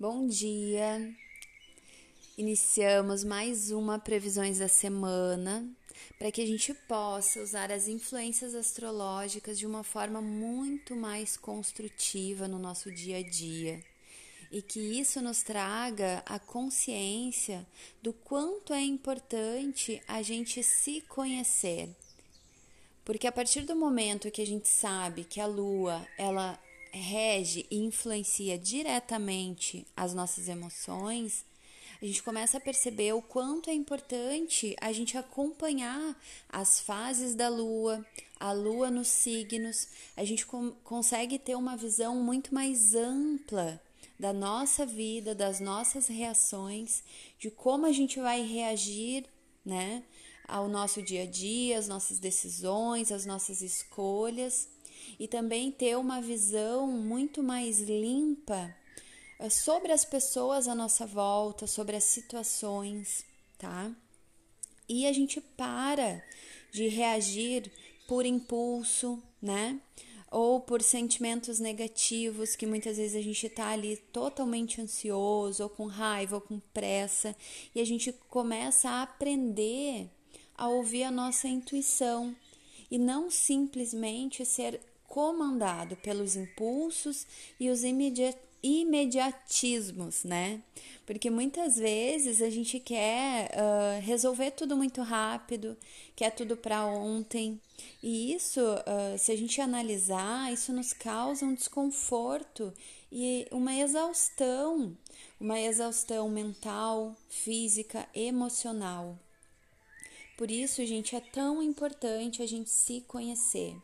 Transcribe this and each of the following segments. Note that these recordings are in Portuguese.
Bom dia! Iniciamos mais uma previsões da semana para que a gente possa usar as influências astrológicas de uma forma muito mais construtiva no nosso dia a dia e que isso nos traga a consciência do quanto é importante a gente se conhecer. Porque a partir do momento que a gente sabe que a lua, ela rege e influencia diretamente as nossas emoções, a gente começa a perceber o quanto é importante a gente acompanhar as fases da lua, a lua nos signos, a gente consegue ter uma visão muito mais ampla da nossa vida, das nossas reações, de como a gente vai reagir, né, ao nosso dia a dia, às nossas decisões, às nossas escolhas e também ter uma visão muito mais limpa eh, sobre as pessoas à nossa volta, sobre as situações, tá? E a gente para de reagir por impulso, né? Ou por sentimentos negativos, que muitas vezes a gente tá ali totalmente ansioso, ou com raiva, ou com pressa, e a gente começa a aprender a ouvir a nossa intuição e não simplesmente ser comandado pelos impulsos e os imediatismos, né? Porque muitas vezes a gente quer uh, resolver tudo muito rápido, quer tudo para ontem, e isso, uh, se a gente analisar, isso nos causa um desconforto e uma exaustão, uma exaustão mental, física, emocional. Por isso, gente, é tão importante a gente se conhecer.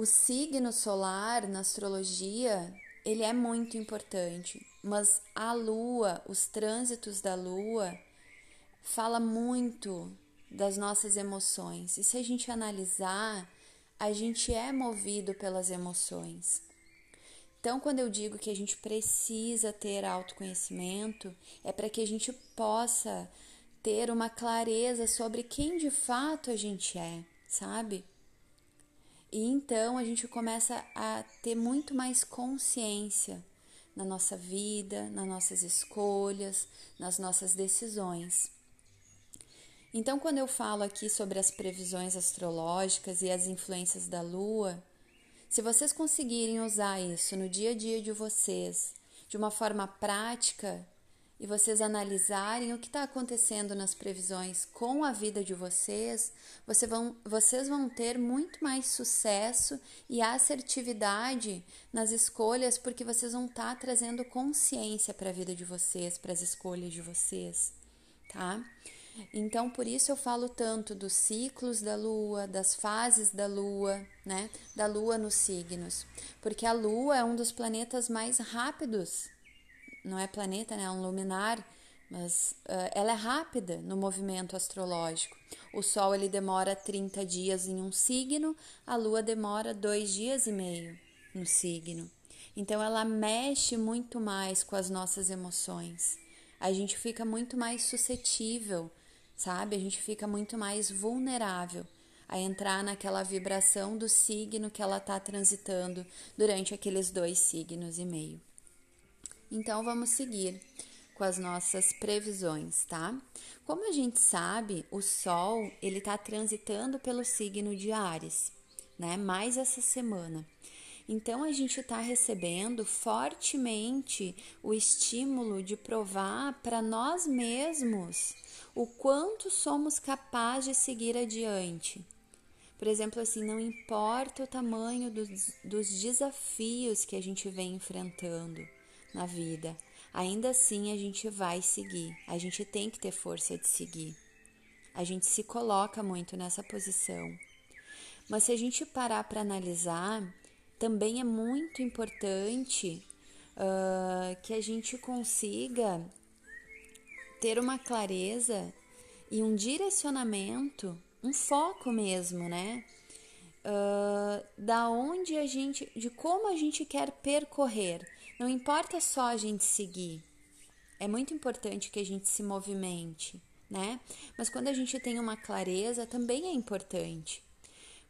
O signo solar na astrologia, ele é muito importante, mas a lua, os trânsitos da lua, fala muito das nossas emoções. E se a gente analisar, a gente é movido pelas emoções. Então, quando eu digo que a gente precisa ter autoconhecimento, é para que a gente possa ter uma clareza sobre quem de fato a gente é, sabe? E então a gente começa a ter muito mais consciência na nossa vida, nas nossas escolhas, nas nossas decisões. Então, quando eu falo aqui sobre as previsões astrológicas e as influências da lua, se vocês conseguirem usar isso no dia a dia de vocês de uma forma prática, e vocês analisarem o que está acontecendo nas previsões com a vida de vocês, você vão, vocês vão ter muito mais sucesso e assertividade nas escolhas, porque vocês vão estar tá trazendo consciência para a vida de vocês, para as escolhas de vocês, tá? Então, por isso eu falo tanto dos ciclos da lua, das fases da lua, né? Da lua nos signos, porque a lua é um dos planetas mais rápidos não é planeta, né? É um luminar, mas uh, ela é rápida no movimento astrológico. O Sol ele demora 30 dias em um signo, a Lua demora dois dias e meio no signo. Então ela mexe muito mais com as nossas emoções. A gente fica muito mais suscetível, sabe? A gente fica muito mais vulnerável a entrar naquela vibração do signo que ela está transitando durante aqueles dois signos e meio. Então vamos seguir com as nossas previsões, tá? Como a gente sabe, o Sol ele está transitando pelo signo de Ares, né? Mais essa semana. Então a gente está recebendo fortemente o estímulo de provar para nós mesmos o quanto somos capazes de seguir adiante. Por exemplo, assim, não importa o tamanho dos, dos desafios que a gente vem enfrentando na vida. Ainda assim, a gente vai seguir. A gente tem que ter força de seguir. A gente se coloca muito nessa posição. Mas se a gente parar para analisar, também é muito importante uh, que a gente consiga ter uma clareza e um direcionamento, um foco mesmo, né? Uh, da onde a gente, de como a gente quer percorrer. Não importa só a gente seguir, é muito importante que a gente se movimente, né? Mas quando a gente tem uma clareza, também é importante.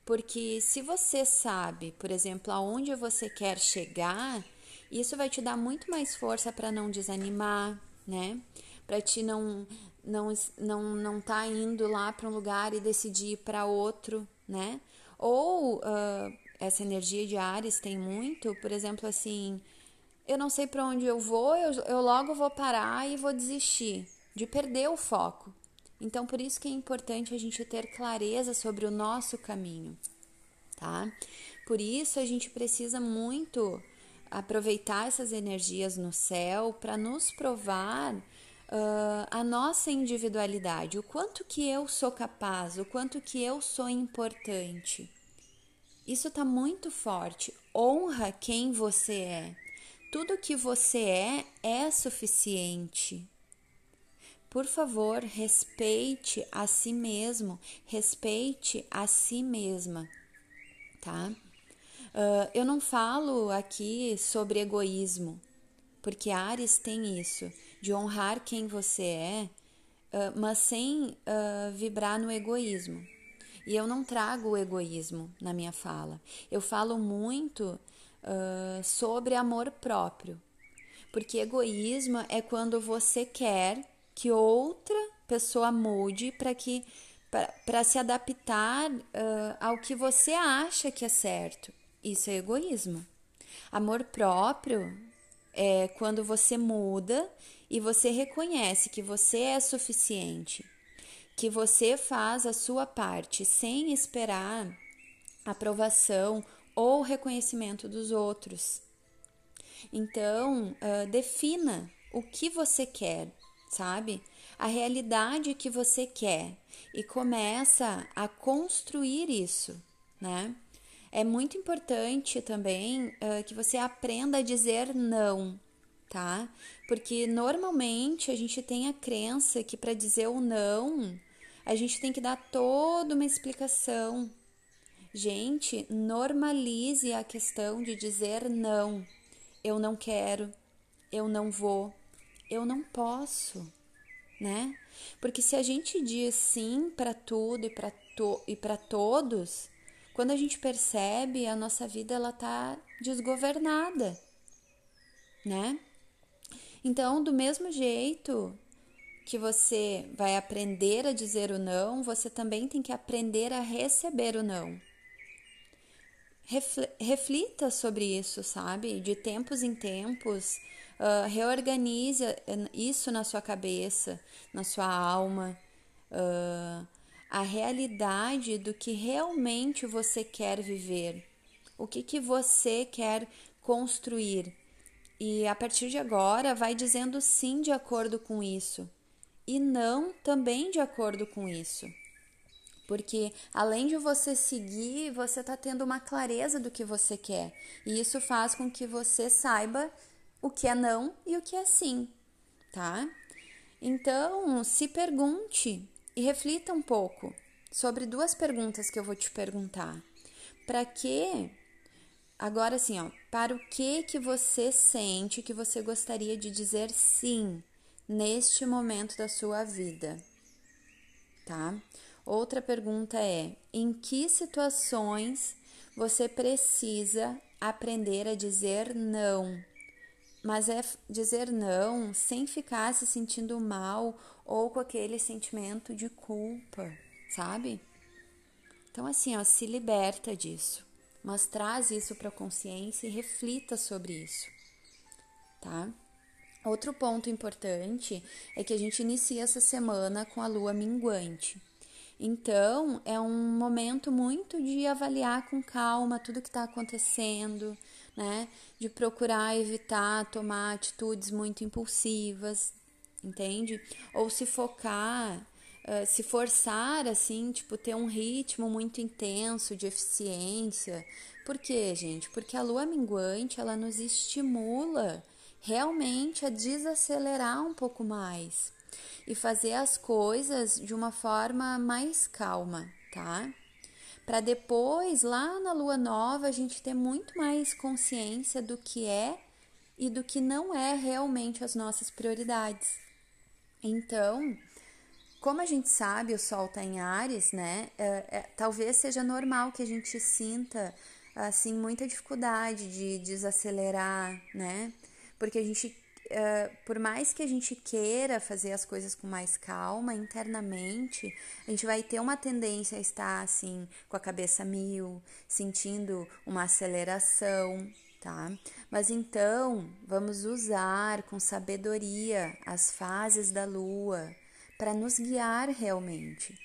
Porque se você sabe, por exemplo, aonde você quer chegar, Isso vai te dar muito mais força para não desanimar, né? Para te não não não não tá indo lá para um lugar e decidir ir para outro, né? Ou uh, essa energia de Ares tem muito, por exemplo, assim, eu não sei para onde eu vou, eu, eu logo vou parar e vou desistir de perder o foco. Então, por isso que é importante a gente ter clareza sobre o nosso caminho, tá? Por isso a gente precisa muito aproveitar essas energias no céu para nos provar uh, a nossa individualidade, o quanto que eu sou capaz, o quanto que eu sou importante. Isso está muito forte. Honra quem você é. Tudo que você é é suficiente. Por favor, respeite a si mesmo, respeite a si mesma, tá? Uh, eu não falo aqui sobre egoísmo, porque Ares tem isso, de honrar quem você é, uh, mas sem uh, vibrar no egoísmo. E eu não trago o egoísmo na minha fala. Eu falo muito sobre amor próprio, porque egoísmo é quando você quer que outra pessoa mude para que para se adaptar uh, ao que você acha que é certo. Isso é egoísmo. Amor próprio é quando você muda e você reconhece que você é suficiente, que você faz a sua parte sem esperar aprovação ou reconhecimento dos outros. Então, uh, defina o que você quer sabe? A realidade que você quer e começa a construir isso, né? É muito importante também uh, que você aprenda a dizer não, tá? Porque normalmente a gente tem a crença que para dizer o não, a gente tem que dar toda uma explicação. Gente, normalize a questão de dizer não. Eu não quero, eu não vou, eu não posso, né? Porque se a gente diz sim para tudo e para to e para todos, quando a gente percebe, a nossa vida ela tá desgovernada, né? Então, do mesmo jeito que você vai aprender a dizer o não, você também tem que aprender a receber o não. Reflita sobre isso, sabe? De tempos em tempos, Uh, reorganize isso na sua cabeça, na sua alma, uh, a realidade do que realmente você quer viver, o que, que você quer construir. E a partir de agora, vai dizendo sim de acordo com isso e não também de acordo com isso. Porque além de você seguir, você está tendo uma clareza do que você quer. E isso faz com que você saiba o que é não e o que é sim, tá? Então, se pergunte e reflita um pouco sobre duas perguntas que eu vou te perguntar. Para que agora assim, ó, para o que que você sente que você gostaria de dizer sim neste momento da sua vida? Tá? Outra pergunta é: em que situações você precisa aprender a dizer não? mas é dizer não sem ficar se sentindo mal ou com aquele sentimento de culpa, sabe? Então, assim, ó, se liberta disso, mas traz isso para a consciência e reflita sobre isso, tá? Outro ponto importante é que a gente inicia essa semana com a lua minguante. Então, é um momento muito de avaliar com calma tudo que está acontecendo, né? De procurar evitar tomar atitudes muito impulsivas, entende? Ou se focar, uh, se forçar, assim, tipo, ter um ritmo muito intenso de eficiência. Por quê, gente? Porque a lua minguante, ela nos estimula realmente a desacelerar um pouco mais e fazer as coisas de uma forma mais calma, tá? para depois, lá na lua nova, a gente ter muito mais consciência do que é e do que não é realmente as nossas prioridades. Então, como a gente sabe, o Sol está em Ares, né? É, é, talvez seja normal que a gente sinta assim muita dificuldade de desacelerar, né? Porque a gente, uh, por mais que a gente queira fazer as coisas com mais calma internamente, a gente vai ter uma tendência a estar assim com a cabeça mil, sentindo uma aceleração, tá? Mas então, vamos usar com sabedoria as fases da lua para nos guiar realmente,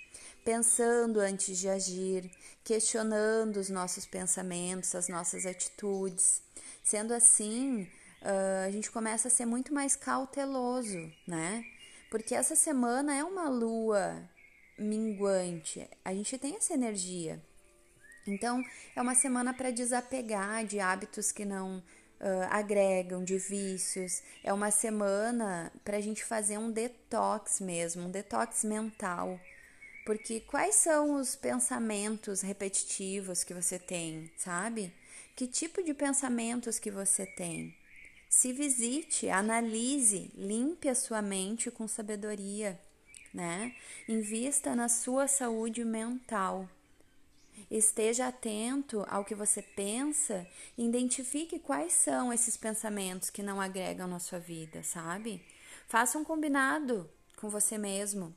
pensando antes de agir, questionando os nossos pensamentos, as nossas atitudes. Sendo assim, uh, a gente começa a ser muito mais cauteloso, né? Porque essa semana é uma lua minguante, a gente tem essa energia. Então, é uma semana para desapegar de hábitos que não uh, agregam, de vícios. É uma semana para a gente fazer um detox mesmo, um detox mental. Porque quais são os pensamentos repetitivos que você tem, sabe? Que tipo de pensamentos que você tem? Se visite, analise, limpe a sua mente com sabedoria, né? Invista na sua saúde mental. Esteja atento ao que você pensa identifique quais são esses pensamentos que não agregam na sua vida, sabe? Faça um combinado com você mesmo.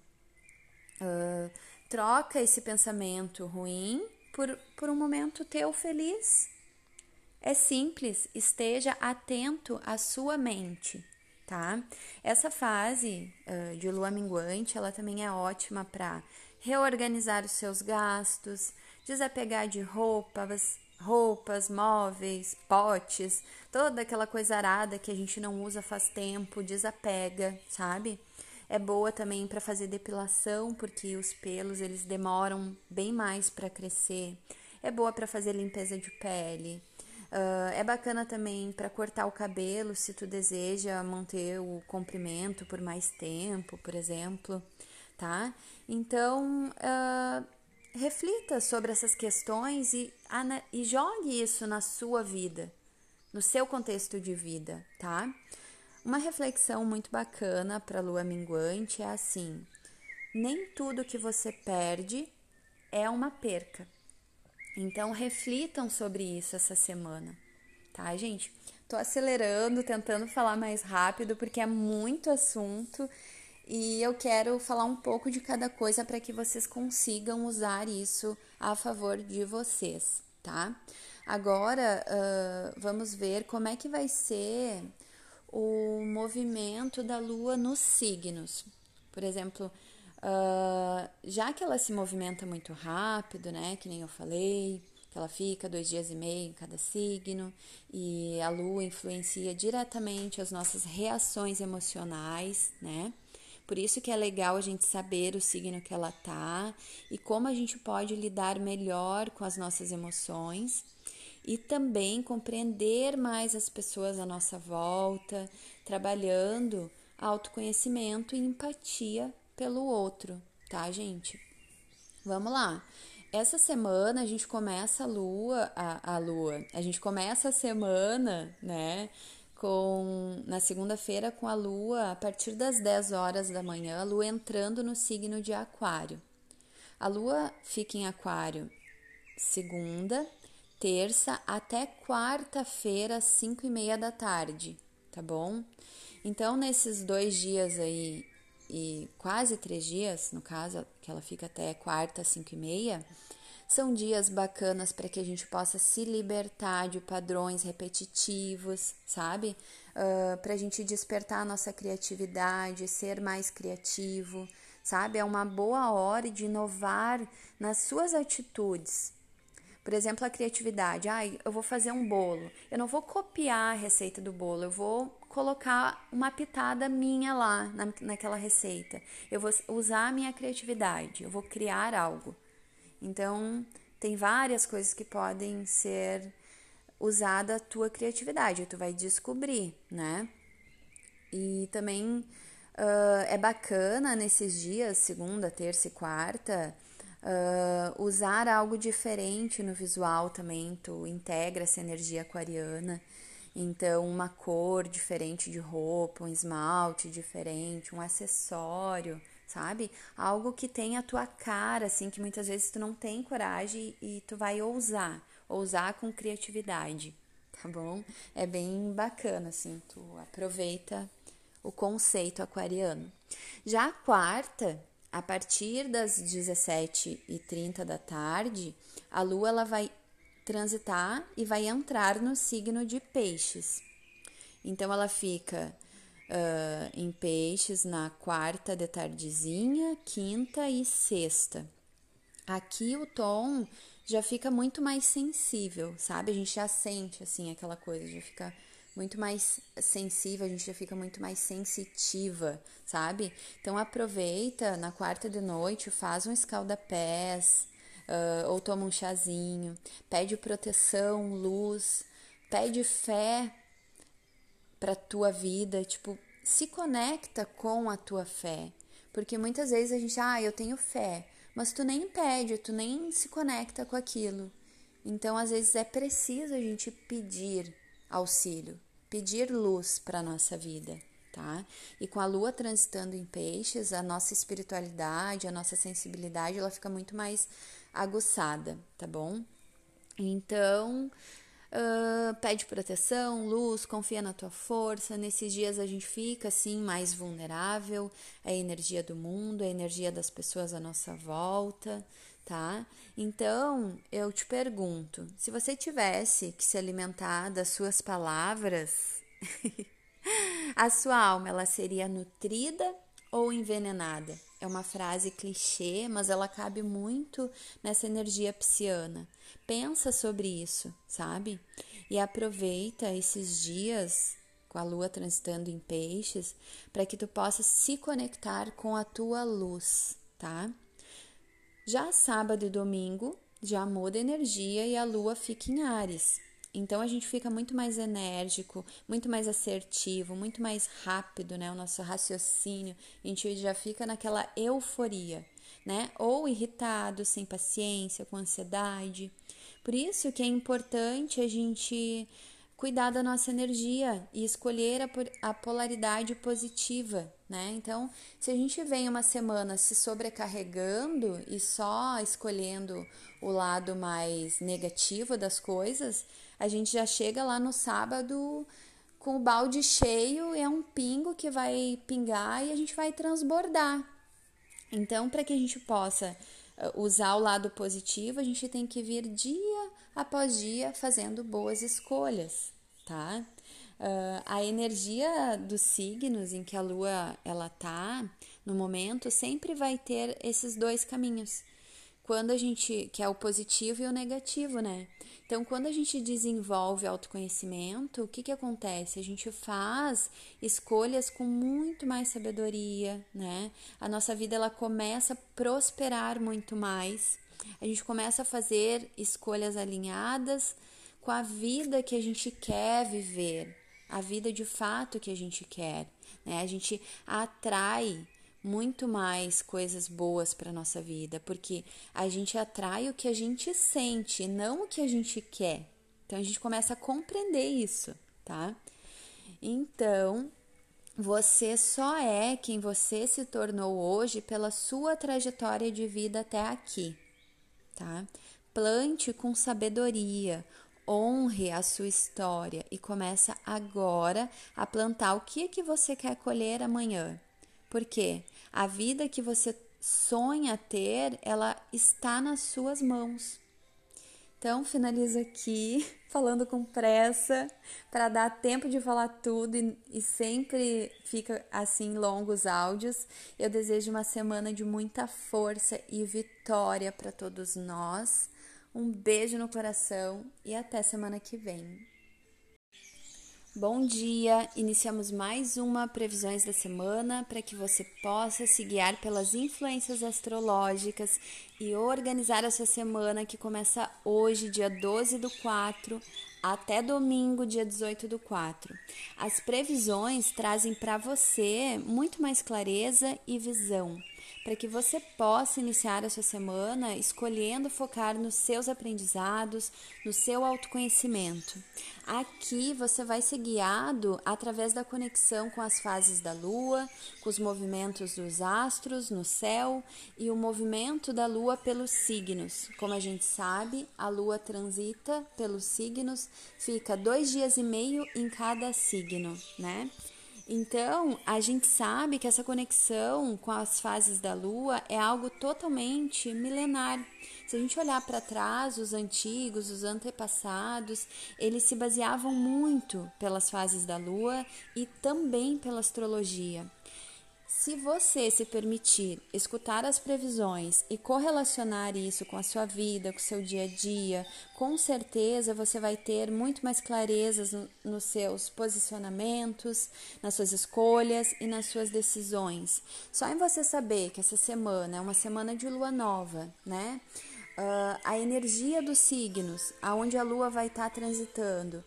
Uh, troca esse pensamento ruim por, por um momento teu feliz. É simples, esteja atento à sua mente, tá? Essa fase uh, de lua minguante, ela também é ótima para reorganizar os seus gastos, desapegar de roupas, roupas, móveis, potes, toda aquela coisa arada que a gente não usa faz tempo, desapega, sabe? É boa também para fazer depilação, porque os pelos eles demoram bem mais para crescer. É boa para fazer limpeza de pele. Uh, é bacana também para cortar o cabelo, se tu deseja manter o comprimento por mais tempo, por exemplo, tá? Então, uh, reflita sobre essas questões e, e jogue isso na sua vida, no seu contexto de vida, tá? Uma reflexão muito bacana para a lua minguante é assim: nem tudo que você perde é uma perca. Então reflitam sobre isso essa semana, tá, gente? Tô acelerando, tentando falar mais rápido porque é muito assunto e eu quero falar um pouco de cada coisa para que vocês consigam usar isso a favor de vocês, tá? Agora uh, vamos ver como é que vai ser o movimento da Lua nos signos. Por exemplo, uh, já que ela se movimenta muito rápido, né? Que nem eu falei, que ela fica dois dias e meio em cada signo, e a Lua influencia diretamente as nossas reações emocionais, né? Por isso que é legal a gente saber o signo que ela tá e como a gente pode lidar melhor com as nossas emoções e também compreender mais as pessoas à nossa volta, trabalhando autoconhecimento e empatia pelo outro, tá, gente? Vamos lá. Essa semana a gente começa a lua, a, a lua, a gente começa a semana, né? com na segunda-feira com a lua a partir das 10 horas da manhã, a lua entrando no signo de Aquário. A lua fica em Aquário segunda, terça até quarta-feira, 5 e meia da tarde, tá bom? Então, nesses dois dias aí, e quase três dias, no caso, que ela fica até quarta, 5 e meia, são dias bacanas para que a gente possa se libertar de padrões repetitivos, sabe? Uh, ah, para a gente despertar a nossa criatividade, ser mais criativo, sabe? É uma boa hora de inovar nas suas atitudes. Por exemplo, a criatividade. Ah, eu vou fazer um bolo. Eu não vou copiar a receita do bolo, eu vou colocar uma pitada minha lá na, naquela receita. Eu vou usar a minha criatividade, eu vou criar algo. Então, tem várias coisas que podem ser usada a tua criatividade, tu vai descobrir, né? E também uh, é bacana nesses dias, segunda, terça e quarta, uh, usar algo diferente no visual também, tu integra essa energia aquariana. Então, uma cor diferente de roupa, um esmalte diferente, um acessório sabe? Algo que tenha a tua cara, assim, que muitas vezes tu não tem coragem e tu vai ousar. ou usar com criatividade, tá bom? É bem bacana, assim, tu aproveita o conceito aquariano. Já a quarta, a partir das 17h30 da tarde, a lua ela vai transitar e vai entrar no signo de peixes. Então ela fica uh, em peixes na quarta de tardezinha, quinta e sexta. Aqui o tom já fica muito mais sensível, sabe? A gente já sente assim aquela coisa, já fica muito mais sensível, a gente já fica muito mais sensitiva, sabe? Então aproveita na quarta de noite, faz um escalda-pés, uh, ou toma um chazinho, pede proteção, luz, pede fé para tua vida, tipo, se conecta com a tua fé. Porque muitas vezes a gente, ah, eu tenho fé, mas tu nem pede, tu nem se conecta com aquilo. Então, às vezes é preciso a gente pedir auxílio, pedir luz para nossa vida, tá? E com a lua transitando em peixes, a nossa espiritualidade, a nossa sensibilidade, ela fica muito mais aguçada, tá bom? Então, uh, pede proteção, luz, confia na tua força. Nesses dias a gente fica assim mais vulnerável à energia do mundo, à energia das pessoas à nossa volta, tá? Então, eu te pergunto, se você tivesse que se alimentar das suas palavras, a sua alma ela seria nutrida ou envenenada? É uma frase clichê, mas ela cabe muito nessa energia pisciana. Pensa sobre isso, sabe? E aproveita esses dias com a lua transitando em peixes para que tu possa se conectar com a tua luz, tá? Já sábado e domingo já muda energia e a lua fica em Ares. Então a gente fica muito mais enérgico, muito mais assertivo, muito mais rápido, né? O nosso raciocínio, a gente já fica naquela euforia, né? Ou irritado, sem paciência, com ansiedade. Por isso que é importante a gente cuidar da nossa energia e escolher a, polaridade positiva, né? Então, se a gente vem uma semana se sobrecarregando e só escolhendo o lado mais negativo das coisas, a gente já chega lá no sábado com o balde cheio, é um pingo que vai pingar e a gente vai transbordar. Então, para que a gente possa eh, usar o lado positivo, a gente tem que vir dia após dia fazendo boas escolhas, tá? Uh, a energia dos signos em que a lua ela tá no momento sempre vai ter esses dois caminhos. Quando a gente que é o positivo e o negativo, né? Então, quando a gente desenvolve autoconhecimento, o que, que acontece? A gente faz escolhas com muito mais sabedoria, né? A nossa vida ela começa a prosperar muito mais. A gente começa a fazer escolhas alinhadas com a vida que a gente quer viver, a vida de fato que a gente quer. Né? A gente atrai muito mais coisas boas para nossa vida, porque a gente atrai o que a gente sente, não o que a gente quer. Então a gente começa a compreender isso, tá? Então, você só é quem você se tornou hoje pela sua trajetória de vida até aqui, tá? Plante com sabedoria, honre a sua história e começa agora a plantar o que é que você quer colher amanhã. Porque a vida que você sonha ter, ela está nas suas mãos. Então, finalizo aqui falando com pressa para dar tempo de falar tudo e, e, sempre fica assim longos áudios. Eu desejo uma semana de muita força e vitória para todos nós. Um beijo no coração e até semana que vem. Bom dia! Iniciamos mais uma previsões da semana para que você possa se guiar pelas influências astrológicas e organizar a sua semana que começa hoje, dia 12 do 4, até domingo, dia 18 do 4. As previsões trazem para você muito mais clareza e visão para que você possa iniciar a sua semana escolhendo focar nos seus aprendizados, no seu autoconhecimento. Aqui você vai ser guiado através da conexão com as fases da lua, com os movimentos dos astros no céu e o movimento da lua pelos signos. Como a gente sabe, a lua transita pelos signos, fica dois dias e meio em cada signo, né? Então, a gente sabe que essa conexão com as fases da lua é algo totalmente milenar. Se a gente olhar para trás, os antigos, os antepassados, eles se baseavam muito pelas fases da lua e também pela astrologia. Se você se permitir escutar as previsões e correlacionar isso com a sua vida, com o seu dia a dia, com certeza você vai ter muito mais clarezas no, nos seus posicionamentos, nas suas escolhas e nas suas decisões. Só em você saber que essa semana é uma semana de lua nova, né? Uh, a energia dos signos, aonde a lua vai estar tá transitando,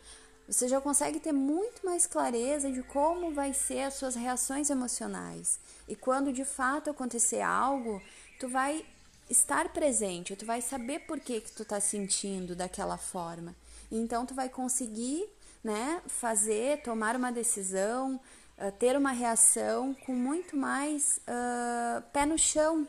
você já consegue ter muito mais clareza de como vai ser as suas reações emocionais. E quando de fato acontecer algo, tu vai estar presente, tu vai saber por que que tu tá sentindo daquela forma. Então tu vai conseguir, né, fazer, tomar uma decisão, uh, ter uma reação com muito mais uh, pé no chão,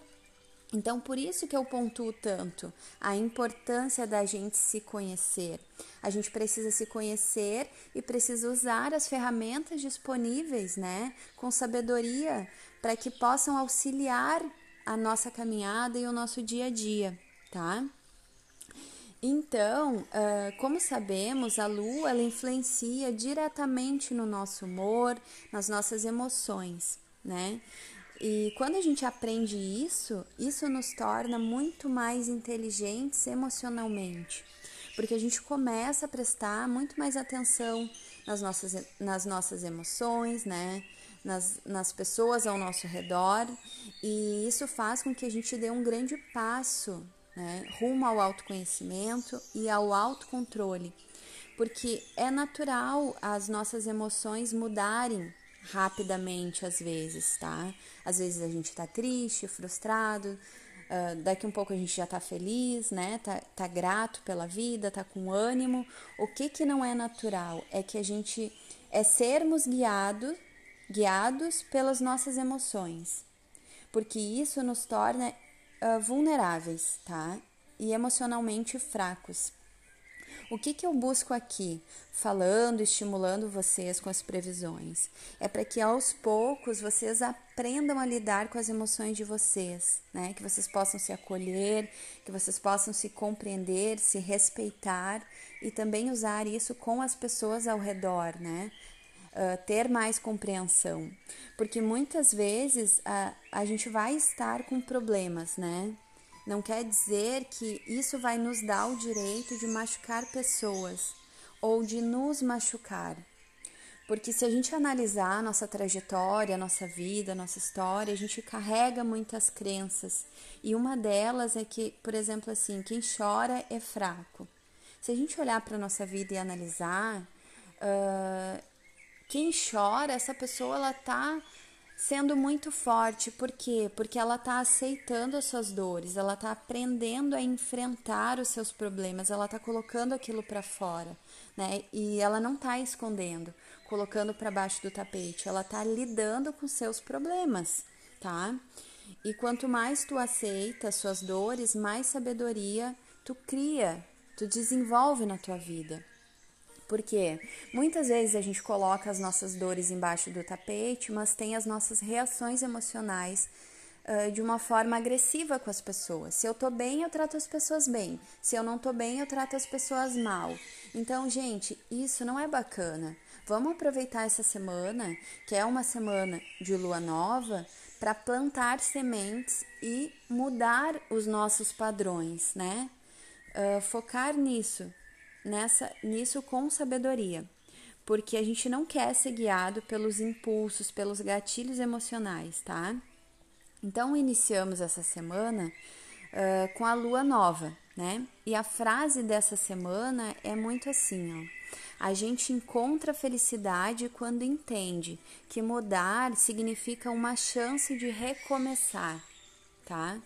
então, por isso que eu pontuo tanto a importância da gente se conhecer. A gente precisa se conhecer e precisa usar as ferramentas disponíveis, né, com sabedoria, para que possam auxiliar a nossa caminhada e o nosso dia a dia, tá? Então, como sabemos, a lua ela influencia diretamente no nosso humor, nas nossas emoções, né? E quando a gente aprende isso, isso nos torna muito mais inteligentes emocionalmente, porque a gente começa a prestar muito mais atenção nas nossas, nas nossas emoções, né? Nas, nas pessoas ao nosso redor, e isso faz com que a gente dê um grande passo né, rumo ao autoconhecimento e ao autocontrole, porque é natural as nossas emoções mudarem rapidamente às vezes, tá? Às vezes a gente tá triste, frustrado, uh, daqui um pouco a gente já tá feliz, né? Tá, tá grato pela vida, tá com ânimo. O que que não é natural é que a gente é sermos guiado, guiados pelas nossas emoções, porque isso nos torna uh, vulneráveis, tá? E emocionalmente fracos. O que, que eu busco aqui, falando, estimulando vocês com as previsões? É para que aos poucos vocês aprendam a lidar com as emoções de vocês, né? Que vocês possam se acolher, que vocês possam se compreender, se respeitar e também usar isso com as pessoas ao redor, né? Uh, ter mais compreensão, porque muitas vezes a, a gente vai estar com problemas, né? Não quer dizer que isso vai nos dar o direito de machucar pessoas ou de nos machucar. Porque se a gente analisar a nossa trajetória, a nossa vida, a nossa história, a gente carrega muitas crenças. E uma delas é que, por exemplo, assim, quem chora é fraco. Se a gente olhar para a nossa vida e analisar, uh, quem chora, essa pessoa ela tá sendo muito forte. Por quê? Porque ela está aceitando as suas dores, ela está aprendendo a enfrentar os seus problemas, ela está colocando aquilo para fora, né? E ela não está escondendo, colocando para baixo do tapete, ela está lidando com seus problemas, tá? E quanto mais tu aceita as suas dores, mais sabedoria tu cria, tu desenvolve na tua vida. Porque muitas vezes a gente coloca as nossas dores embaixo do tapete, mas tem as nossas reações emocionais uh, de uma forma agressiva com as pessoas. Se eu tô bem, eu trato as pessoas bem. Se eu não tô bem, eu trato as pessoas mal. Então, gente, isso não é bacana. Vamos aproveitar essa semana, que é uma semana de lua nova, para plantar sementes e mudar os nossos padrões, né? Uh, focar nisso, nessa nisso com sabedoria, porque a gente não quer ser guiado pelos impulsos, pelos gatilhos emocionais, tá? Então iniciamos essa semana uh, com a lua nova, né? E a frase dessa semana é muito assim, ó. A gente encontra felicidade quando entende que mudar significa uma chance de recomeçar. tá?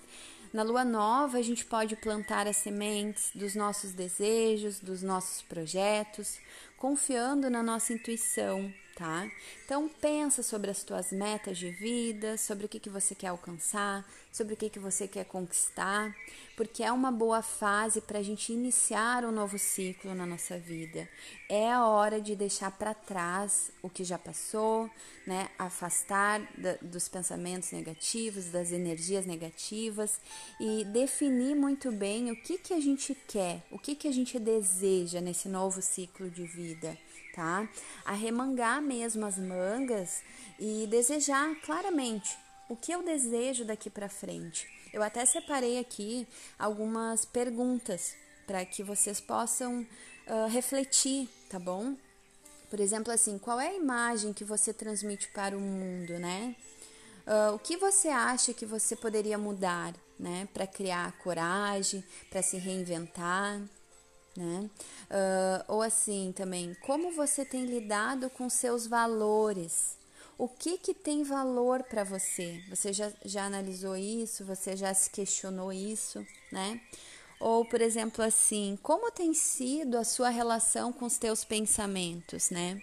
Na lua nova, a gente pode plantar as sementes dos nossos desejos, dos nossos projetos, confiando na nossa intuição, tá? Então pensa sobre as tuas metas de vida, sobre o que, que você quer alcançar, sobre o que, que você quer conquistar, porque é uma boa fase para a gente iniciar um novo ciclo na nossa vida. É a hora de deixar para trás o que já passou, né? Afastar da, dos pensamentos negativos, das energias negativas e definir muito bem o que, que a gente quer, o que, que a gente deseja nesse novo ciclo de vida tá? Arremangar mesmo as mangas e desejar claramente o que eu desejo daqui para frente. Eu até separei aqui algumas perguntas para que vocês possam uh, refletir, tá bom? Por exemplo, assim, qual é a imagem que você transmite para o mundo, né? Uh, o que você acha que você poderia mudar, né? Para criar coragem, para se reinventar né? Uh, ou assim também, como você tem lidado com seus valores? O que que tem valor para você? Você já, já analisou isso? Você já se questionou isso, né? Ou, por exemplo, assim, como tem sido a sua relação com os teus pensamentos, né?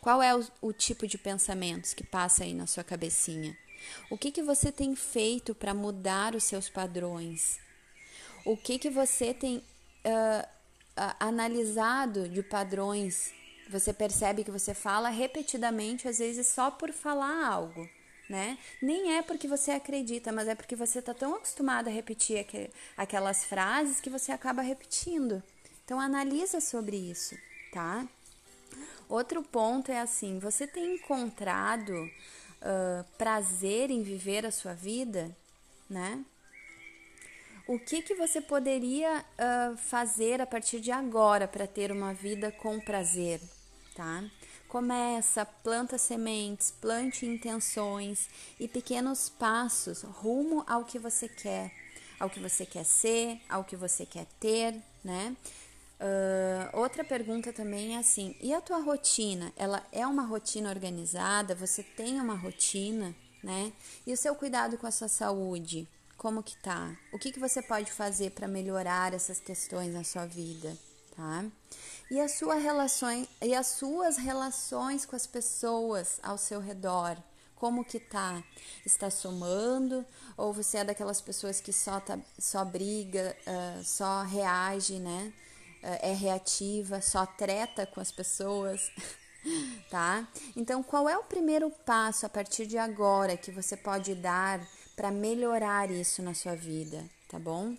Qual é o, o tipo de pensamentos que passa aí na sua cabecinha? O que que você tem feito para mudar os seus padrões? O que que você tem uh, analisado de padrões. Você percebe que você fala repetidamente, às vezes só por falar algo, né? Nem é porque você acredita, mas é porque você está tão acostumado a repetir aquelas frases que você acaba repetindo. Então analisa sobre isso, tá? Outro ponto é assim: você tem encontrado uh, prazer em viver a sua vida, né? O que, que você poderia uh, fazer a partir de agora para ter uma vida com prazer, tá? Começa, planta sementes, plante intenções e pequenos passos rumo ao que você quer, ao que você quer ser, ao que você quer ter, né? Uh, outra pergunta também é assim: e a tua rotina? Ela é uma rotina organizada? Você tem uma rotina, né? E o seu cuidado com a sua saúde? Como que tá? O que, que você pode fazer para melhorar essas questões na sua vida, tá? E, a sua relações, e as suas relações com as pessoas ao seu redor, como que tá? Está somando? Ou você é daquelas pessoas que só, tá, só briga, uh, só reage, né? Uh, é reativa, só treta com as pessoas? tá? Então, qual é o primeiro passo a partir de agora que você pode dar para melhorar isso na sua vida, tá bom?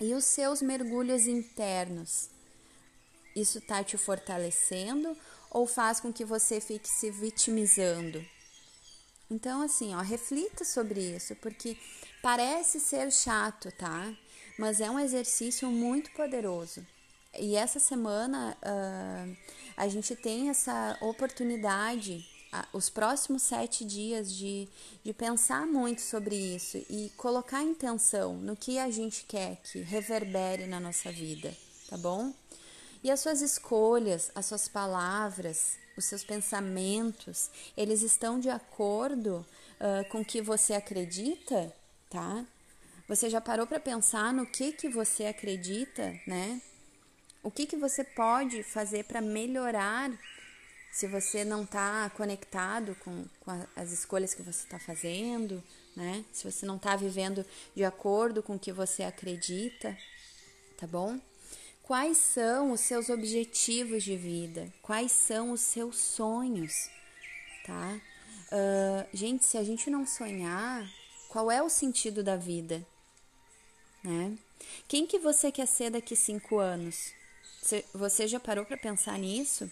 E os seus mergulhos internos, isso tá te fortalecendo ou faz com que você fique se vitimizando? Então, assim, ó, reflita sobre isso, porque parece ser chato, tá? Mas é um exercício muito poderoso. E essa semana uh, a gente tem essa oportunidade os próximos sete dias de, de pensar muito sobre isso e colocar intenção no que a gente quer que reverbere na nossa vida, tá bom? E as suas escolhas, as suas palavras, os seus pensamentos, eles estão de acordo uh, com o que você acredita, tá? Você já parou para pensar no que que você acredita, né? O que que você pode fazer para melhorar se você não está conectado com, com a, as escolhas que você está fazendo, né? Se você não está vivendo de acordo com o que você acredita, tá bom? Quais são os seus objetivos de vida? Quais são os seus sonhos, tá? Uh, gente, se a gente não sonhar, qual é o sentido da vida, né? Quem que você quer ser daqui cinco anos? Você já parou para pensar nisso?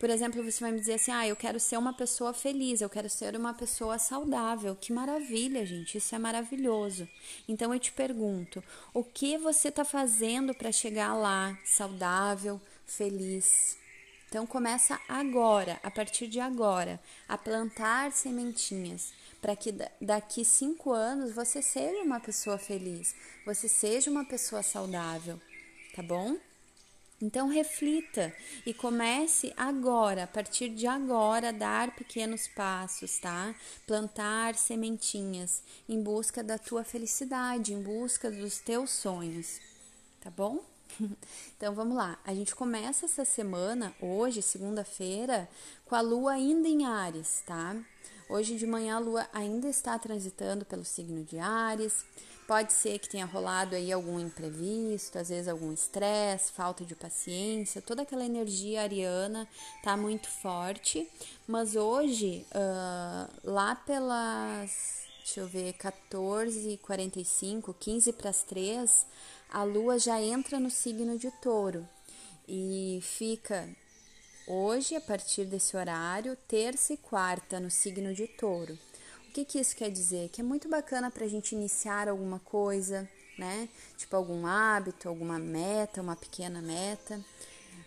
Por exemplo, você vai me dizer assim: ah, eu quero ser uma pessoa feliz, eu quero ser uma pessoa saudável. Que maravilha, gente, isso é maravilhoso. Então eu te pergunto: o que você está fazendo para chegar lá, saudável, feliz? Então começa agora, a partir de agora, a plantar sementinhas para que daqui cinco anos você seja uma pessoa feliz, você seja uma pessoa saudável, tá bom? Então reflita e comece agora, a partir de agora, a dar pequenos passos, tá? Plantar sementinhas em busca da tua felicidade, em busca dos teus sonhos, tá bom? Então vamos lá, a gente começa essa semana, hoje, segunda-feira, com a lua ainda em Ares, tá? Hoje de manhã a lua ainda está transitando pelo signo de Ares. Pode ser que tenha rolado aí algum imprevisto, às vezes algum estresse, falta de paciência, toda aquela energia ariana tá muito forte. Mas hoje, uh, lá pelas, deixa eu ver, 14h45, 15 para as 3, a lua já entra no signo de touro e fica hoje, a partir desse horário, terça e quarta no signo de touro. O que, que isso quer dizer? Que é muito bacana para a gente iniciar alguma coisa, né? Tipo algum hábito, alguma meta, uma pequena meta.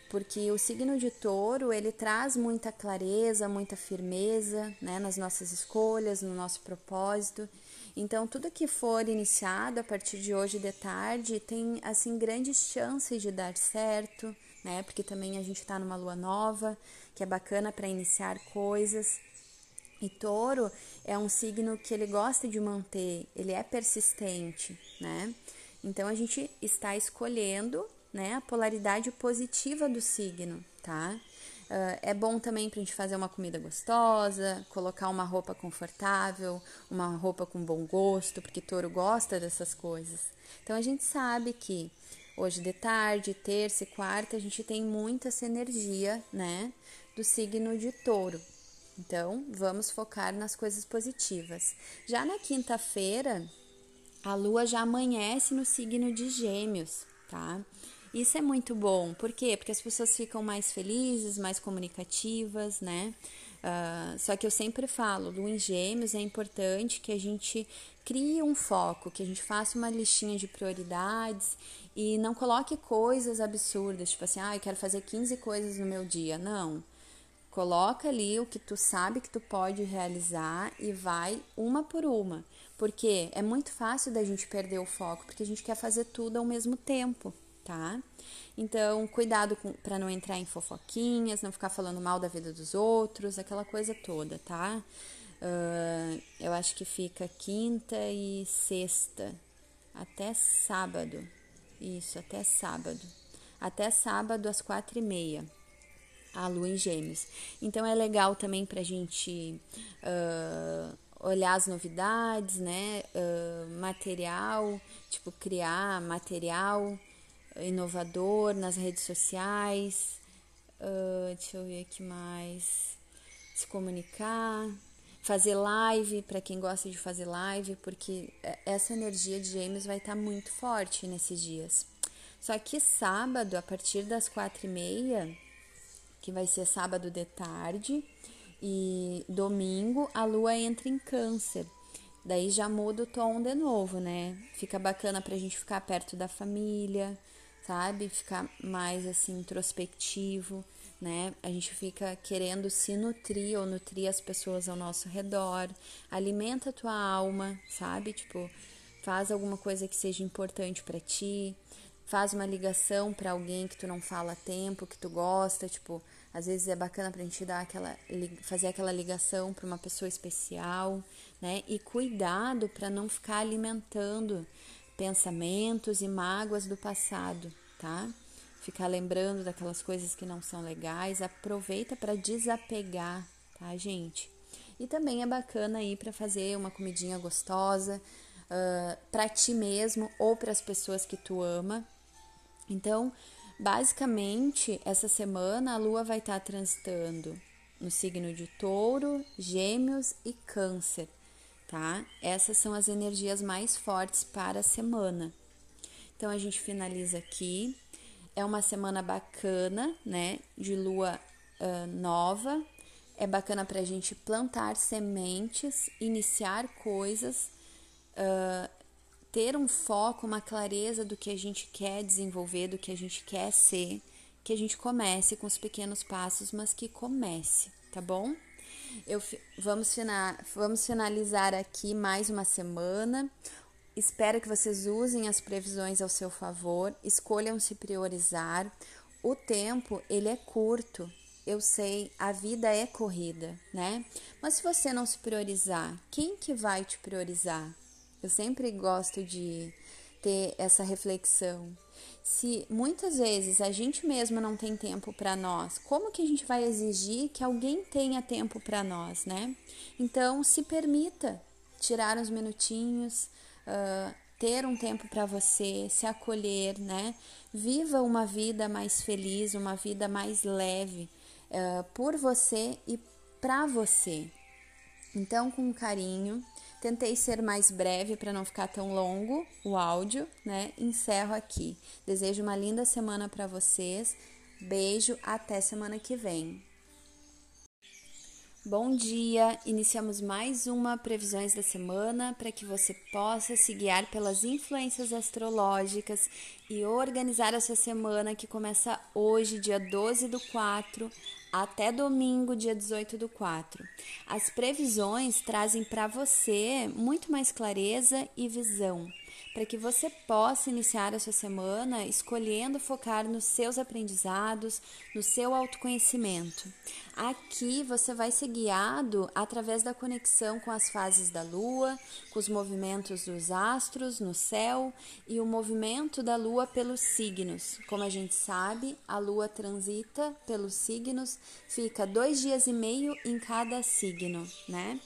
Porque o signo de touro, ele traz muita clareza, muita firmeza, né? Nas nossas escolhas, no nosso propósito. Então, tudo que for iniciado a partir de hoje de tarde tem, assim, grandes chances de dar certo, né? Porque também a gente está numa lua nova, que é bacana para iniciar coisas. E touro é um signo que ele gosta de manter, ele é persistente, né? Então a gente está escolhendo, né, a polaridade positiva do signo, tá? Uh, é bom também para a gente fazer uma comida gostosa, colocar uma roupa confortável, uma roupa com bom gosto, porque touro gosta dessas coisas. Então a gente sabe que hoje de tarde, terça e quarta, a gente tem muita essa energia, né, do signo de touro. Então, vamos focar nas coisas positivas. Já na quinta-feira, a lua já amanhece no signo de Gêmeos, tá? Isso é muito bom, por quê? Porque as pessoas ficam mais felizes, mais comunicativas, né? Uh, só que eu sempre falo, lua em Gêmeos é importante que a gente crie um foco, que a gente faça uma listinha de prioridades e não coloque coisas absurdas, tipo assim, ah, eu quero fazer 15 coisas no meu dia. Não. Coloca ali o que tu sabe que tu pode realizar e vai uma por uma. Porque é muito fácil da gente perder o foco, porque a gente quer fazer tudo ao mesmo tempo, tá? Então, cuidado para não entrar em fofoquinhas, não ficar falando mal da vida dos outros, aquela coisa toda, tá? Uh, eu acho que fica quinta e sexta, até sábado. Isso, até sábado. Até sábado às quatro e meia a lua em gêmeos. Então é legal também para a gente uh, olhar as novidades, né? Uh, material, tipo criar material inovador nas redes sociais. Uh, deixa eu ver aqui mais. Se comunicar, fazer live para quem gosta de fazer live, porque essa energia de gêmeos vai estar tá muito forte nesses dias. Só que sábado, a partir das quatro e meia, que vai ser sábado de tarde, e domingo a lua entra em câncer. Daí já muda o tom de novo, né? Fica bacana pra gente ficar perto da família, sabe? Ficar mais assim introspectivo, né? A gente fica querendo se nutrir ou nutrir as pessoas ao nosso redor. Alimenta a tua alma, sabe? Tipo, faz alguma coisa que seja importante para ti. Faz uma ligação para alguém que tu não fala há tempo, que tu gosta, tipo, às vezes é bacana para a gente dar aquela, fazer aquela ligação para uma pessoa especial, né? E cuidado para não ficar alimentando pensamentos e mágoas do passado, tá? Ficar lembrando daquelas coisas que não são legais, aproveita para desapegar, tá, gente? E também é bacana aí para fazer uma comidinha gostosa uh, para ti mesmo ou para as pessoas que tu ama. Então, Basicamente, essa semana a Lua vai estar tá transitando no signo de Touro, Gêmeos e Câncer, tá? Essas são as energias mais fortes para a semana. Então a gente finaliza aqui. É uma semana bacana, né? De Lua uh, nova. É bacana para a gente plantar sementes, iniciar coisas. Uh, ter um foco, uma clareza do que a gente quer desenvolver, do que a gente quer ser, que a gente comece com os pequenos passos, mas que comece, tá bom? Eu, vamos, fina, vamos finalizar aqui mais uma semana. Espero que vocês usem as previsões ao seu favor, escolham se priorizar, o tempo ele é curto. Eu sei, a vida é corrida, né? Mas se você não se priorizar, quem que vai te priorizar? Eu sempre gosto de ter essa reflexão. Se muitas vezes a gente mesmo não tem tempo para nós, como que a gente vai exigir que alguém tenha tempo para nós, né? Então, se permita tirar uns minutinhos, uh, ter um tempo para você, se acolher, né? Viva uma vida mais feliz, uma vida mais leve uh, por você e para você. Então, com carinho, Tentei ser mais breve para não ficar tão longo o áudio, né? Encerro aqui. Desejo uma linda semana para vocês. Beijo, até semana que vem. Bom dia! Iniciamos mais uma previsões da semana para que você possa se guiar pelas influências astrológicas e organizar a sua semana que começa hoje, dia 12 do 4, até domingo, dia 18 do 4. As previsões trazem para você muito mais clareza e visão para que você possa iniciar a sua semana escolhendo focar nos seus aprendizados, no seu autoconhecimento. Aqui você vai ser guiado através da conexão com as fases da lua, com os movimentos dos astros no céu e o movimento da lua pelos signos. Como a gente sabe, a lua transita pelos signos, fica dois dias e meio em cada signo, né?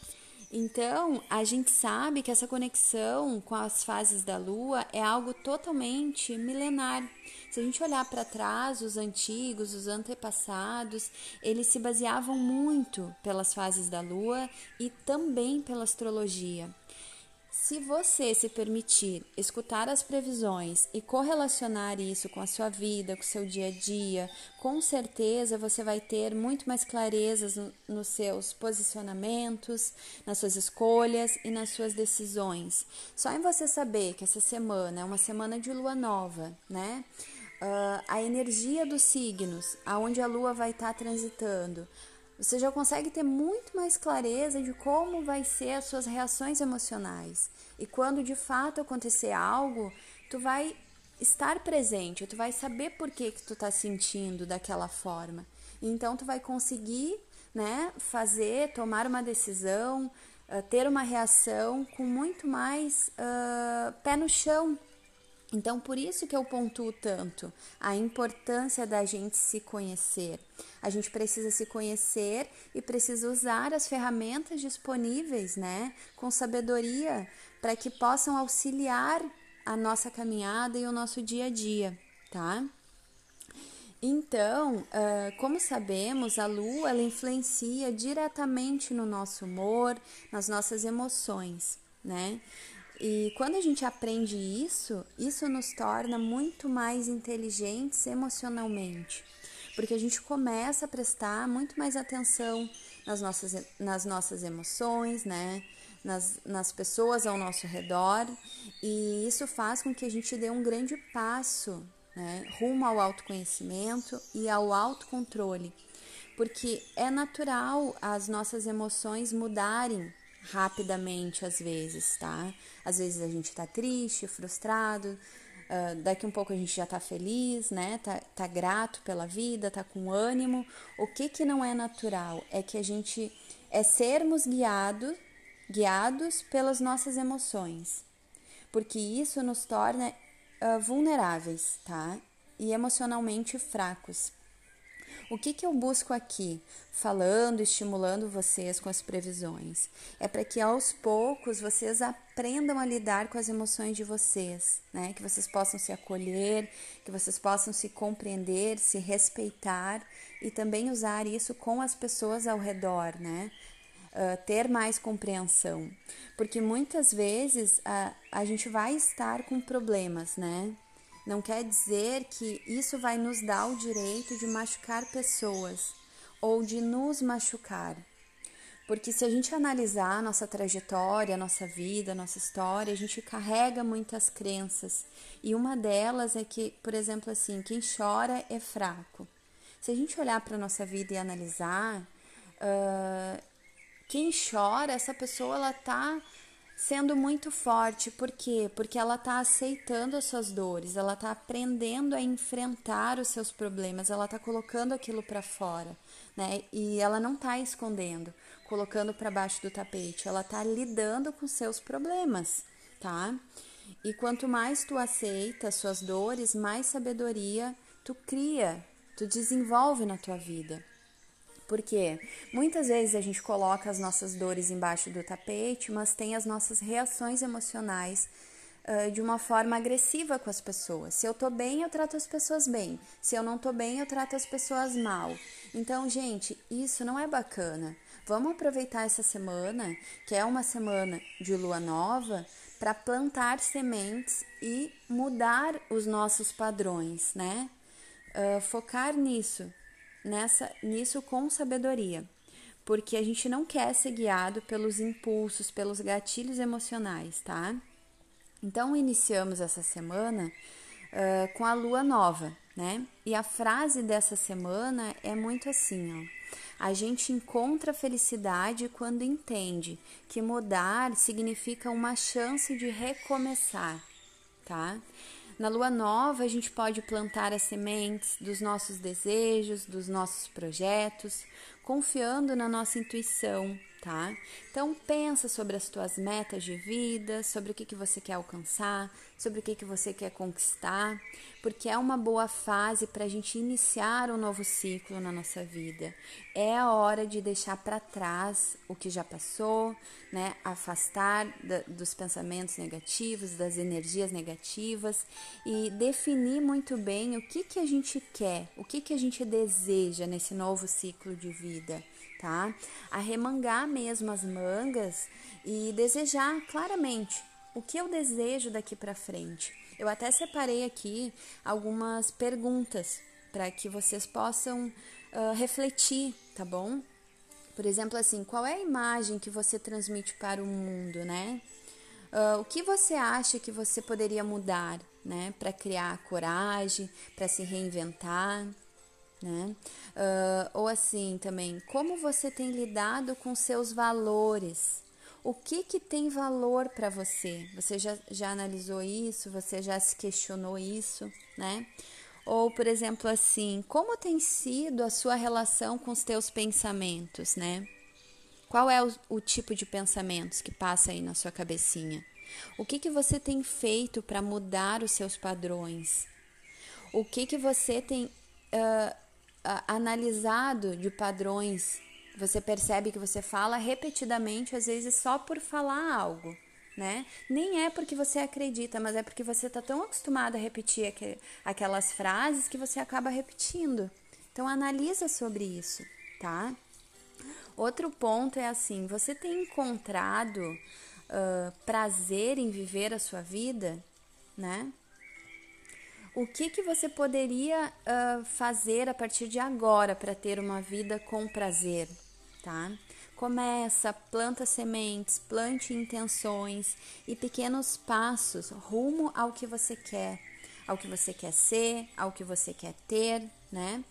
Então, a gente sabe que essa conexão com as fases da lua é algo totalmente milenar. Se a gente olhar para trás, os antigos, os antepassados, eles se baseavam muito pelas fases da lua e também pela astrologia. Se você se permitir escutar as previsões e correlacionar isso com a sua vida, com o seu dia a dia, com certeza você vai ter muito mais clarezas no, nos seus posicionamentos, nas suas escolhas e nas suas decisões. Só em você saber que essa semana é uma semana de lua nova, né? Uh, a energia dos signos, aonde a lua vai estar tá transitando, você já consegue ter muito mais clareza de como vai ser as suas reações emocionais. E quando de fato acontecer algo, tu vai estar presente, tu vai saber por que, que tu tá sentindo daquela forma. Então tu vai conseguir, né, fazer, tomar uma decisão, uh, ter uma reação com muito mais uh, pé no chão, então, por isso que eu pontuo tanto a importância da gente se conhecer. A gente precisa se conhecer e precisa usar as ferramentas disponíveis, né, com sabedoria, para que possam auxiliar a nossa caminhada e o nosso dia a dia, tá? Então, como sabemos, a lua ela influencia diretamente no nosso humor, nas nossas emoções, né? E quando a gente aprende isso, isso nos torna muito mais inteligentes emocionalmente, porque a gente começa a prestar muito mais atenção nas nossas, nas nossas emoções, né? Nas, nas pessoas ao nosso redor, e isso faz com que a gente dê um grande passo né, rumo ao autoconhecimento e ao autocontrole, porque é natural as nossas emoções mudarem rapidamente às vezes, tá? Às vezes a gente tá triste, frustrado, uh, daqui um pouco a gente já tá feliz, né? Tá, tá grato pela vida, tá com ânimo. O que que não é natural é que a gente é sermos guiados, guiados pelas nossas emoções, porque isso nos torna uh, vulneráveis, tá? E emocionalmente fracos. O que, que eu busco aqui, falando, estimulando vocês com as previsões? É para que aos poucos vocês aprendam a lidar com as emoções de vocês, né? Que vocês possam se acolher, que vocês possam se compreender, se respeitar e também usar isso com as pessoas ao redor, né? Uh, ter mais compreensão, porque muitas vezes a, a gente vai estar com problemas, né? Não quer dizer que isso vai nos dar o direito de machucar pessoas ou de nos machucar. Porque se a gente analisar a nossa trajetória, a nossa vida, a nossa história, a gente carrega muitas crenças. E uma delas é que, por exemplo, assim, quem chora é fraco. Se a gente olhar para a nossa vida e analisar, uh, quem chora, essa pessoa ela tá sendo muito forte. Por quê? Porque ela está aceitando as suas dores, ela está aprendendo a enfrentar os seus problemas, ela está colocando aquilo para fora, né? E ela não está escondendo, colocando para baixo do tapete, ela está lidando com seus problemas, tá? E quanto mais tu aceita as suas dores, mais sabedoria tu cria, tu desenvolve na tua vida. Porque muitas vezes a gente coloca as nossas dores embaixo do tapete, mas tem as nossas reações emocionais uh, de uma forma agressiva com as pessoas. Se eu tô bem, eu trato as pessoas bem. Se eu não tô bem, eu trato as pessoas mal. Então, gente, isso não é bacana. Vamos aproveitar essa semana, que é uma semana de lua nova, para plantar sementes e mudar os nossos padrões, né? Uh, focar nisso, nessa, nisso com sabedoria, porque a gente não quer ser guiado pelos impulsos, pelos gatilhos emocionais, tá? Então, iniciamos essa semana uh, com a lua nova, né? E a frase dessa semana é muito assim, ó. A gente encontra felicidade quando entende que mudar significa uma chance de recomeçar, tá? Na lua nova, a gente pode plantar as sementes dos nossos desejos, dos nossos projetos, confiando na nossa intuição, tá? Então pensa sobre as tuas metas de vida, sobre o que, que você quer alcançar, sobre o que, que você quer conquistar, porque é uma boa fase para a gente iniciar um novo ciclo na nossa vida. É a hora de deixar para trás o que já passou, né? Afastar da, dos pensamentos negativos, das energias negativas e definir muito bem o que, que a gente quer, o que, que a gente deseja nesse novo ciclo de vida tá? Arremangar mesmo as mangas e desejar claramente o que eu desejo daqui para frente. Eu até separei aqui algumas perguntas para que vocês possam uh, refletir, tá bom? Por exemplo, assim, qual é a imagem que você transmite para o mundo, né? Uh, o que você acha que você poderia mudar, né? Para criar coragem, para se reinventar, né? Uh, ou assim também, como você tem lidado com seus valores? O que, que tem valor para você? Você já, já analisou isso? Você já se questionou isso, né? Ou, por exemplo, assim, como tem sido a sua relação com os teus pensamentos, né? Qual é o, o tipo de pensamentos que passa aí na sua cabecinha? O que, que você tem feito para mudar os seus padrões? O que, que você tem uh, analisado de padrões você percebe que você fala repetidamente, às vezes só por falar algo, né? Nem é porque você acredita, mas é porque você está tão acostumado a repetir aquelas frases que você acaba repetindo. Então analisa sobre isso, tá? Outro ponto é assim: você tem encontrado uh, prazer em viver a sua vida, né? O que, que você poderia uh, fazer a partir de agora para ter uma vida com prazer? tá? Começa, planta sementes, plante intenções e pequenos passos rumo ao que você quer, ao que você quer ser, ao que você quer ter, né?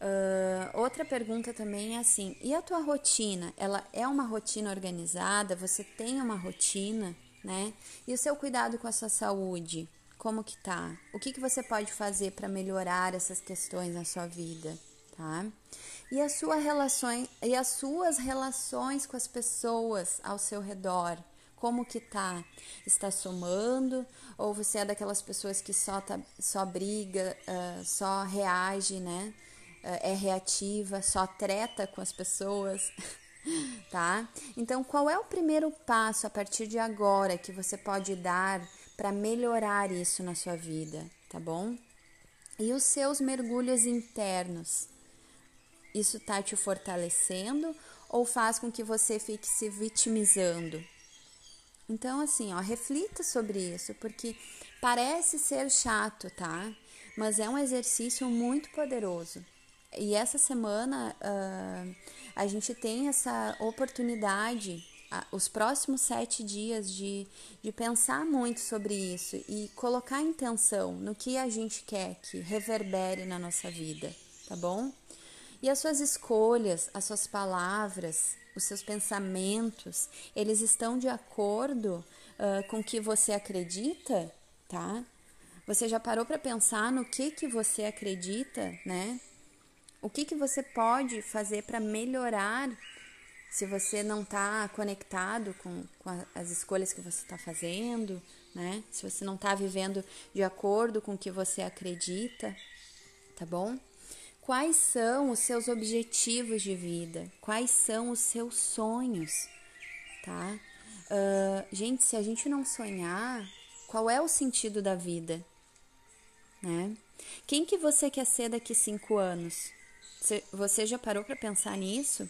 Uh, outra pergunta também é assim: e a tua rotina? Ela é uma rotina organizada? Você tem uma rotina, né? E o seu cuidado com a sua saúde? Como que tá? O que, que você pode fazer para melhorar essas questões na sua vida, tá? e, a sua relações, e as suas relações com as pessoas ao seu redor. Como que tá? Está somando? Ou você é daquelas pessoas que só, tá, só briga, uh, só reage, né? Uh, é reativa, só treta com as pessoas? tá? Então, qual é o primeiro passo a partir de agora que você pode dar para melhorar isso na sua vida, tá bom? E os seus mergulhos internos, isso está te fortalecendo ou faz com que você fique se vitimizando? Então, assim, ó, reflita sobre isso, porque parece ser chato, tá? Mas é um exercício muito poderoso. E essa semana uh, a gente tem essa oportunidade, os próximos sete dias, de, de pensar muito sobre isso e colocar intenção no que a gente quer que reverbere na nossa vida, tá bom? E as suas escolhas, as suas palavras, os seus pensamentos, eles estão de acordo uh, com o que você acredita, tá? Você já parou para pensar no que que você acredita, né? O que que você pode fazer para melhorar se você não está conectado com, com a, as escolhas que você está fazendo, né? Se você não está vivendo de acordo com o que você acredita, tá bom? Quais são os seus objetivos de vida? Quais são os seus sonhos? Tá? Uh, gente, se a gente não sonhar, qual é o sentido da vida? Né? Quem que você quer ser daqui cinco anos? Você já parou para pensar nisso?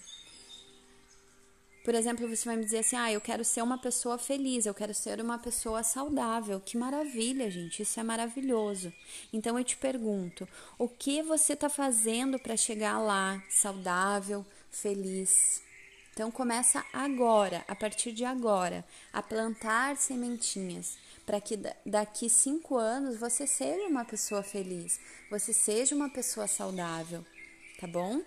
Por exemplo, você vai me dizer assim: ah, eu quero ser uma pessoa feliz, eu quero ser uma pessoa saudável. Que maravilha, gente, isso é maravilhoso. Então eu te pergunto: o que você está fazendo para chegar lá, saudável, feliz? Então começa agora, a partir de agora, a plantar sementinhas para que daqui cinco anos você seja uma pessoa feliz, você seja uma pessoa saudável, tá bom?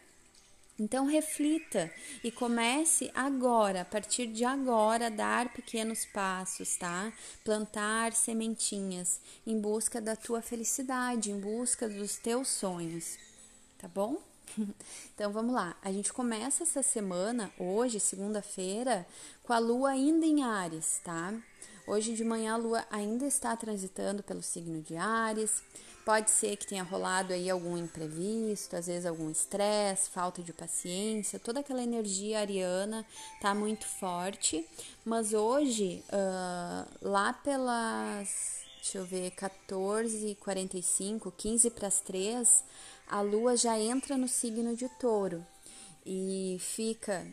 Então reflita e comece agora, a partir de agora, a dar pequenos passos, tá? Plantar sementinhas em busca da tua felicidade, em busca dos teus sonhos, tá bom? Então vamos lá, a gente começa essa semana, hoje, segunda-feira, com a lua ainda em Ares, tá? Hoje de manhã a lua ainda está transitando pelo signo de Ares. Pode ser que tenha rolado aí algum imprevisto, às vezes algum estresse, falta de paciência, toda aquela energia ariana tá muito forte. Mas hoje, uh, lá pelas, deixa eu ver, 14h45, 15 para as 3, a lua já entra no signo de touro e fica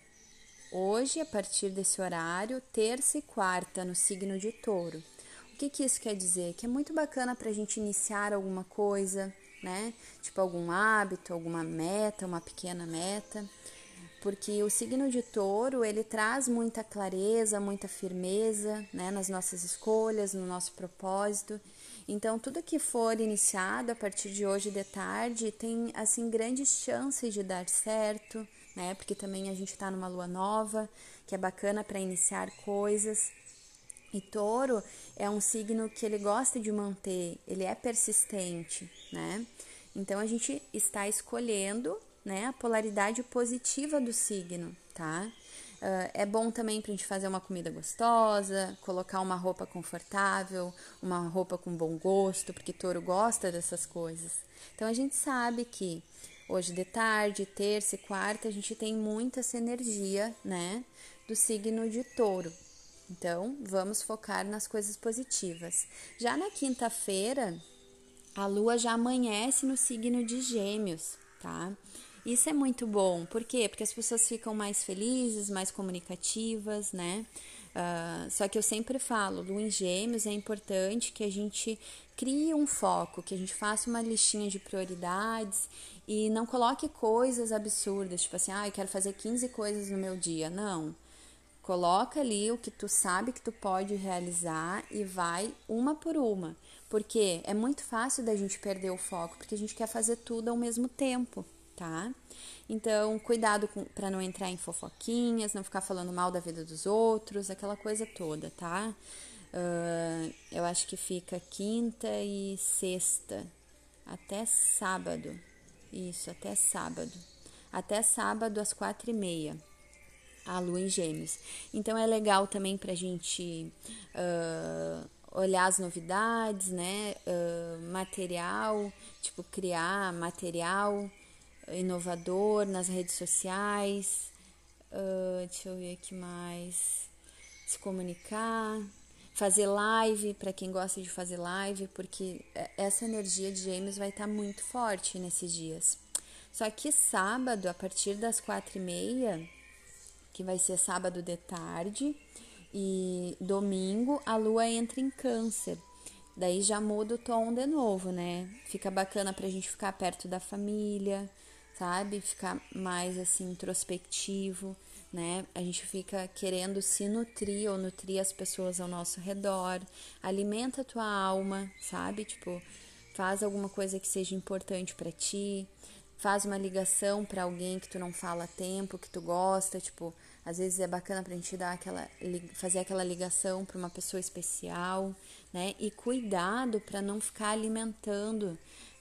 hoje, a partir desse horário, terça e quarta no signo de touro que, que isso quer dizer? Que é muito bacana para a gente iniciar alguma coisa, né? Tipo algum hábito, alguma meta, uma pequena meta. Porque o signo de touro, ele traz muita clareza, muita firmeza, né? Nas nossas escolhas, no nosso propósito. Então, tudo que for iniciado a partir de hoje de tarde tem, assim, grandes chances de dar certo, né? Porque também a gente está numa lua nova, que é bacana para iniciar coisas. E touro é um signo que ele gosta de manter, ele é persistente, né? Então a gente está escolhendo, né, a polaridade positiva do signo, tá? Uh, é bom também para a gente fazer uma comida gostosa, colocar uma roupa confortável, uma roupa com bom gosto, porque touro gosta dessas coisas. Então a gente sabe que hoje de tarde, terça e quarta, a gente tem muita essa energia, né, do signo de touro. Então, vamos focar nas coisas positivas. Já na quinta-feira, a lua já amanhece no signo de Gêmeos, tá? Isso é muito bom, por quê? Porque as pessoas ficam mais felizes, mais comunicativas, né? Uh, só que eu sempre falo, lua em Gêmeos é importante que a gente crie um foco, que a gente faça uma listinha de prioridades e não coloque coisas absurdas, tipo assim, ah, eu quero fazer 15 coisas no meu dia. Não. Coloca ali o que tu sabe que tu pode realizar e vai uma por uma. Porque é muito fácil da gente perder o foco, porque a gente quer fazer tudo ao mesmo tempo, tá? Então, cuidado para não entrar em fofoquinhas, não ficar falando mal da vida dos outros, aquela coisa toda, tá? Uh, eu acho que fica quinta e sexta, até sábado. Isso, até sábado. Até sábado às quatro e meia a lua em gêmeos. Então é legal também para a gente uh, olhar as novidades, né? Uh, material, tipo criar material inovador nas redes sociais. Uh, deixa eu ver aqui mais. Se comunicar, fazer live para quem gosta de fazer live, porque essa energia de gêmeos vai estar tá muito forte nesses dias. Só que sábado, a partir das quatro e meia, que vai ser sábado de tarde, e domingo a lua entra em Câncer. Daí já muda o tom de novo, né? Fica bacana pra gente ficar perto da família, sabe? Ficar mais assim introspectivo, né? A gente fica querendo se nutrir ou nutrir as pessoas ao nosso redor. Alimenta a tua alma, sabe? Tipo, faz alguma coisa que seja importante para ti faz uma ligação para alguém que tu não fala tempo, que tu gosta, tipo, às vezes é bacana pra gente dar aquela fazer aquela ligação para uma pessoa especial, né? E cuidado para não ficar alimentando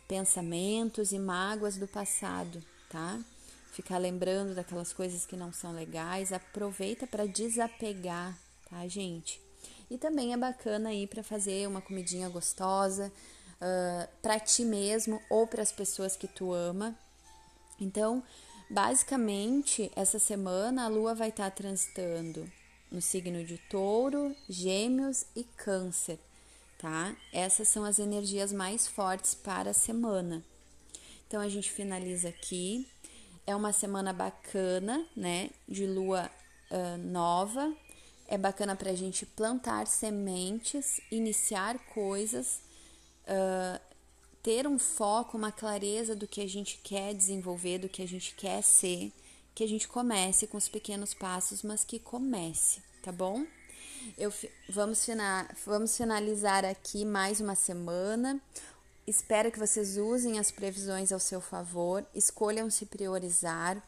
pensamentos e mágoas do passado, tá? Ficar lembrando daquelas coisas que não são legais, aproveita para desapegar, tá, gente? E também é bacana ir para fazer uma comidinha gostosa uh, para ti mesmo ou para as pessoas que tu ama, então, basicamente, essa semana a Lua vai estar tá transitando no signo de Touro, Gêmeos e Câncer, tá? Essas são as energias mais fortes para a semana. Então a gente finaliza aqui. É uma semana bacana, né? De lua uh, nova. É bacana para a gente plantar sementes, iniciar coisas, uh, ter um foco, uma clareza do que a gente quer desenvolver, do que a gente quer ser, que a gente comece com os pequenos passos, mas que comece, tá bom? Eu, vamos, fina, vamos finalizar aqui mais uma semana. Espero que vocês usem as previsões ao seu favor, escolham se priorizar.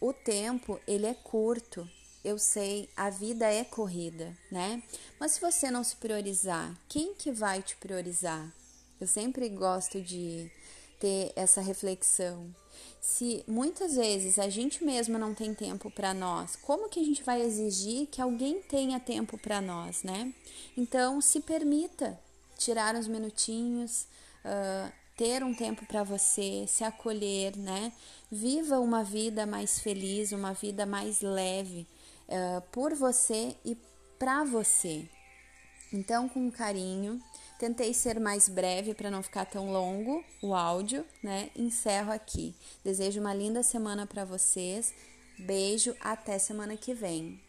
O tempo, ele é curto. Eu sei, a vida é corrida, né? Mas se você não se priorizar, quem que vai te priorizar? Eu sempre gosto de ter essa reflexão. Se muitas vezes a gente mesmo não tem tempo para nós, como que a gente vai exigir que alguém tenha tempo para nós, né? Então, se permita tirar uns minutinhos, uh, ter um tempo para você, se acolher, né? Viva uma vida mais feliz, uma vida mais leve uh, por você e para você. Então, com carinho, Tentei ser mais breve para não ficar tão longo o áudio, né? Encerro aqui. Desejo uma linda semana para vocês. Beijo, até semana que vem.